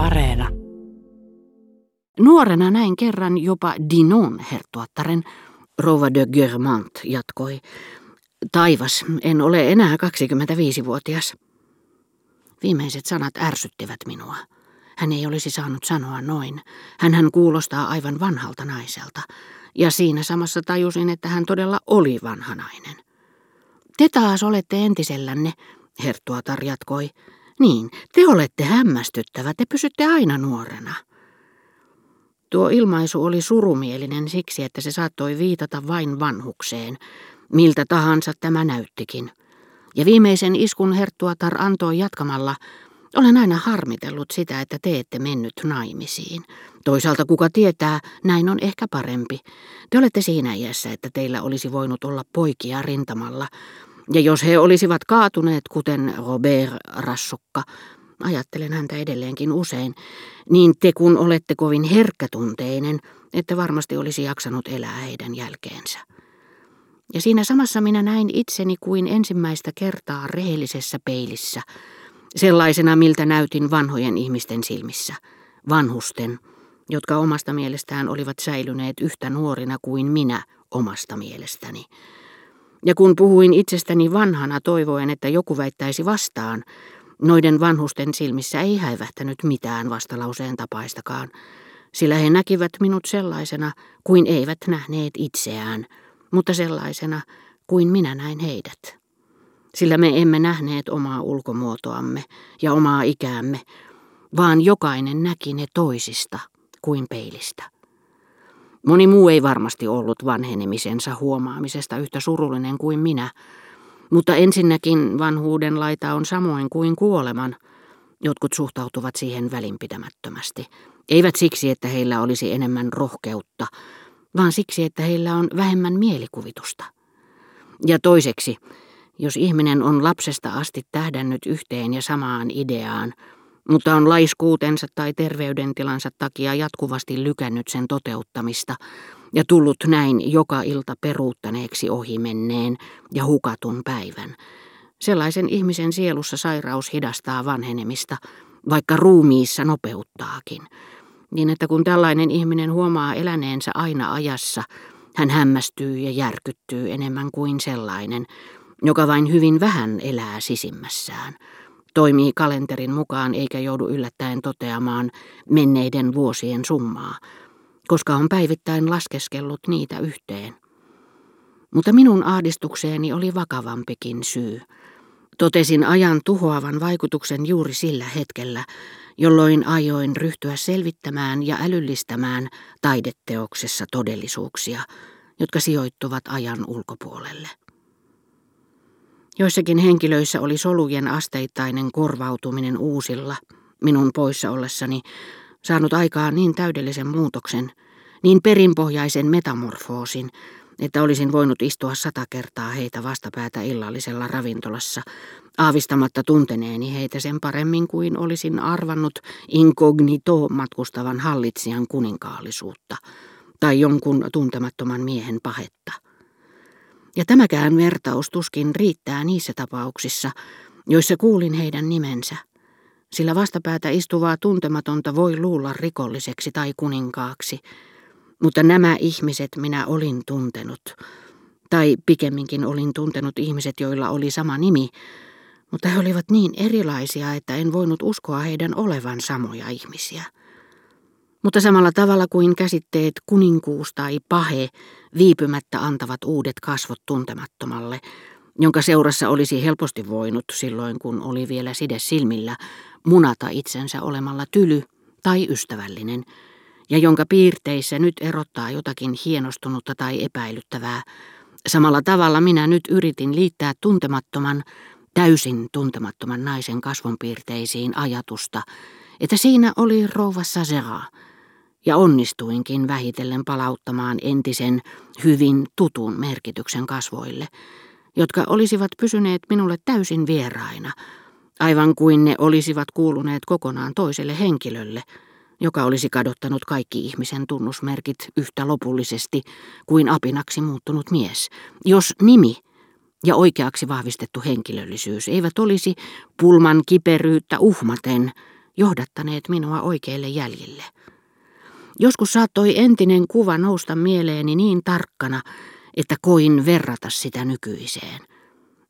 Areena. Nuorena näin kerran jopa Dinon herttuattaren, Rova de Germant jatkoi. Taivas, en ole enää 25-vuotias. Viimeiset sanat ärsyttivät minua. Hän ei olisi saanut sanoa noin. hän kuulostaa aivan vanhalta naiselta. Ja siinä samassa tajusin, että hän todella oli vanha nainen. Te taas olette entisellänne, herttuatar jatkoi. Niin, te olette hämmästyttävä, te pysytte aina nuorena. Tuo ilmaisu oli surumielinen siksi, että se saattoi viitata vain vanhukseen, miltä tahansa tämä näyttikin. Ja viimeisen iskun herttuatar antoi jatkamalla, olen aina harmitellut sitä, että te ette mennyt naimisiin. Toisaalta kuka tietää, näin on ehkä parempi. Te olette siinä iässä, että teillä olisi voinut olla poikia rintamalla. Ja jos he olisivat kaatuneet, kuten Robert Rassukka, ajattelen häntä edelleenkin usein, niin te kun olette kovin herkkätunteinen, että varmasti olisi jaksanut elää heidän jälkeensä. Ja siinä samassa minä näin itseni kuin ensimmäistä kertaa rehellisessä peilissä, sellaisena miltä näytin vanhojen ihmisten silmissä, vanhusten, jotka omasta mielestään olivat säilyneet yhtä nuorina kuin minä omasta mielestäni. Ja kun puhuin itsestäni vanhana toivoen, että joku väittäisi vastaan, Noiden vanhusten silmissä ei häivähtänyt mitään vastalauseen tapaistakaan, sillä he näkivät minut sellaisena kuin eivät nähneet itseään, mutta sellaisena kuin minä näin heidät. Sillä me emme nähneet omaa ulkomuotoamme ja omaa ikäämme, vaan jokainen näki ne toisista kuin peilistä. Moni muu ei varmasti ollut vanhenemisensa huomaamisesta yhtä surullinen kuin minä, mutta ensinnäkin vanhuuden laita on samoin kuin kuoleman. Jotkut suhtautuvat siihen välinpitämättömästi. Eivät siksi, että heillä olisi enemmän rohkeutta, vaan siksi, että heillä on vähemmän mielikuvitusta. Ja toiseksi, jos ihminen on lapsesta asti tähdännyt yhteen ja samaan ideaan, mutta on laiskuutensa tai terveydentilansa takia jatkuvasti lykännyt sen toteuttamista, ja tullut näin joka ilta peruuttaneeksi ohimenneen ja hukatun päivän. Sellaisen ihmisen sielussa sairaus hidastaa vanhenemista, vaikka ruumiissa nopeuttaakin. Niin että kun tällainen ihminen huomaa eläneensä aina ajassa, hän hämmästyy ja järkyttyy enemmän kuin sellainen, joka vain hyvin vähän elää sisimmässään. Toimii kalenterin mukaan eikä joudu yllättäen toteamaan menneiden vuosien summaa – koska on päivittäin laskeskellut niitä yhteen. Mutta minun ahdistukseeni oli vakavampikin syy. Totesin ajan tuhoavan vaikutuksen juuri sillä hetkellä, jolloin ajoin ryhtyä selvittämään ja älyllistämään taideteoksessa todellisuuksia, jotka sijoittuvat ajan ulkopuolelle. Joissakin henkilöissä oli solujen asteittainen korvautuminen uusilla, minun poissa ollessani, saanut aikaan niin täydellisen muutoksen, niin perinpohjaisen metamorfoosin, että olisin voinut istua sata kertaa heitä vastapäätä illallisella ravintolassa, aavistamatta tunteneeni heitä sen paremmin kuin olisin arvannut inkognito matkustavan hallitsijan kuninkaallisuutta tai jonkun tuntemattoman miehen pahetta. Ja tämäkään vertaus tuskin riittää niissä tapauksissa, joissa kuulin heidän nimensä – sillä vastapäätä istuvaa tuntematonta voi luulla rikolliseksi tai kuninkaaksi, mutta nämä ihmiset minä olin tuntenut, tai pikemminkin olin tuntenut ihmiset, joilla oli sama nimi, mutta he olivat niin erilaisia, että en voinut uskoa heidän olevan samoja ihmisiä. Mutta samalla tavalla kuin käsitteet kuninkuus tai pahe viipymättä antavat uudet kasvot tuntemattomalle, jonka seurassa olisi helposti voinut silloin, kun oli vielä side silmillä, munata itsensä olemalla tyly tai ystävällinen, ja jonka piirteissä nyt erottaa jotakin hienostunutta tai epäilyttävää. Samalla tavalla minä nyt yritin liittää tuntemattoman, täysin tuntemattoman naisen kasvonpiirteisiin ajatusta, että siinä oli rouva Sazera, ja onnistuinkin vähitellen palauttamaan entisen hyvin tutun merkityksen kasvoille, jotka olisivat pysyneet minulle täysin vieraina, aivan kuin ne olisivat kuuluneet kokonaan toiselle henkilölle, joka olisi kadottanut kaikki ihmisen tunnusmerkit yhtä lopullisesti kuin apinaksi muuttunut mies. Jos nimi ja oikeaksi vahvistettu henkilöllisyys eivät olisi pulman kiperyyttä uhmaten johdattaneet minua oikeille jäljille. Joskus saattoi entinen kuva nousta mieleeni niin tarkkana, että koin verrata sitä nykyiseen.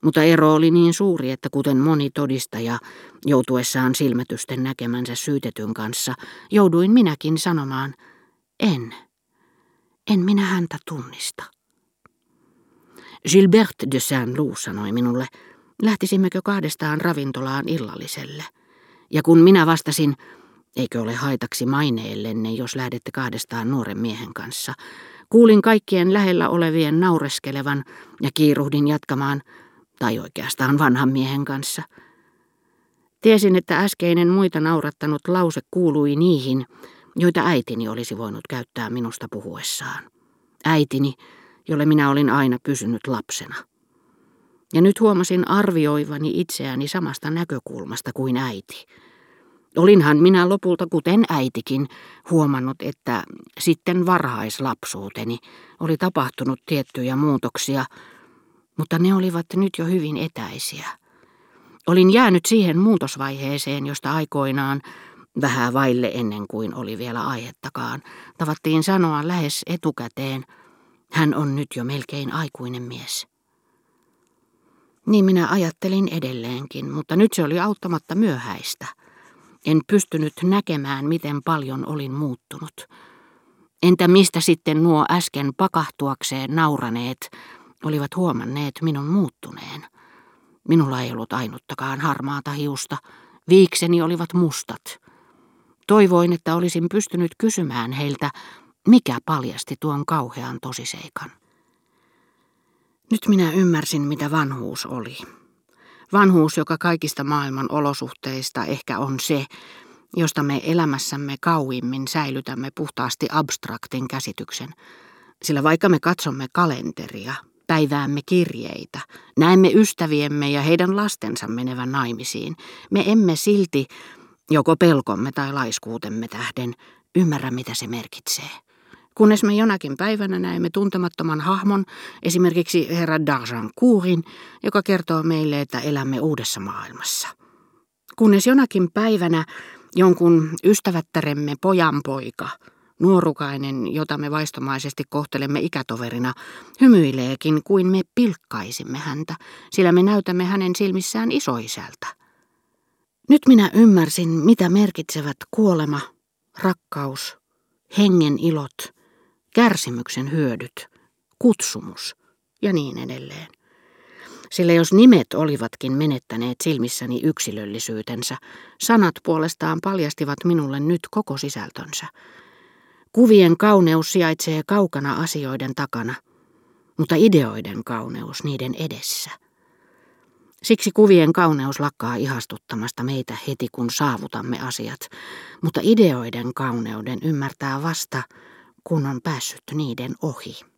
Mutta ero oli niin suuri, että kuten moni todistaja, joutuessaan silmätysten näkemänsä syytetyn kanssa, jouduin minäkin sanomaan, en, en minä häntä tunnista. Gilbert de Saint-Loup sanoi minulle, lähtisimmekö kahdestaan ravintolaan illalliselle. Ja kun minä vastasin, eikö ole haitaksi maineellenne, jos lähdette kahdestaan nuoren miehen kanssa, kuulin kaikkien lähellä olevien naureskelevan ja kiiruhdin jatkamaan, tai oikeastaan vanhan miehen kanssa. Tiesin, että äskeinen muita naurattanut lause kuului niihin, joita äitini olisi voinut käyttää minusta puhuessaan. Äitini, jolle minä olin aina pysynyt lapsena. Ja nyt huomasin arvioivani itseäni samasta näkökulmasta kuin äiti. Olinhan minä lopulta, kuten äitikin, huomannut, että sitten varhaislapsuuteni oli tapahtunut tiettyjä muutoksia, mutta ne olivat nyt jo hyvin etäisiä. Olin jäänyt siihen muutosvaiheeseen, josta aikoinaan, vähän vaille ennen kuin oli vielä aihettakaan, tavattiin sanoa lähes etukäteen, hän on nyt jo melkein aikuinen mies. Niin minä ajattelin edelleenkin, mutta nyt se oli auttamatta myöhäistä. En pystynyt näkemään, miten paljon olin muuttunut. Entä mistä sitten nuo äsken pakahtuakseen nauraneet olivat huomanneet minun muuttuneen? Minulla ei ollut ainuttakaan harmaata hiusta. Viikseni olivat mustat. Toivoin, että olisin pystynyt kysymään heiltä, mikä paljasti tuon kauhean tosiseikan. Nyt minä ymmärsin, mitä vanhuus oli. Vanhuus, joka kaikista maailman olosuhteista ehkä on se, josta me elämässämme kauimmin säilytämme puhtaasti abstraktin käsityksen. Sillä vaikka me katsomme kalenteria, päiväämme kirjeitä, näemme ystäviemme ja heidän lastensa menevän naimisiin, me emme silti, joko pelkomme tai laiskuutemme tähden, ymmärrä mitä se merkitsee kunnes me jonakin päivänä näemme tuntemattoman hahmon, esimerkiksi herra D'Argencourtin, joka kertoo meille, että elämme uudessa maailmassa. Kunnes jonakin päivänä jonkun ystävättäremme pojanpoika, nuorukainen, jota me vaistomaisesti kohtelemme ikätoverina, hymyileekin kuin me pilkkaisimme häntä, sillä me näytämme hänen silmissään isoisältä. Nyt minä ymmärsin, mitä merkitsevät kuolema, rakkaus, hengen ilot – kärsimyksen hyödyt, kutsumus ja niin edelleen. Sillä jos nimet olivatkin menettäneet silmissäni yksilöllisyytensä, sanat puolestaan paljastivat minulle nyt koko sisältönsä. Kuvien kauneus sijaitsee kaukana asioiden takana, mutta ideoiden kauneus niiden edessä. Siksi kuvien kauneus lakkaa ihastuttamasta meitä heti kun saavutamme asiat, mutta ideoiden kauneuden ymmärtää vasta, kun on päässyt niiden ohi.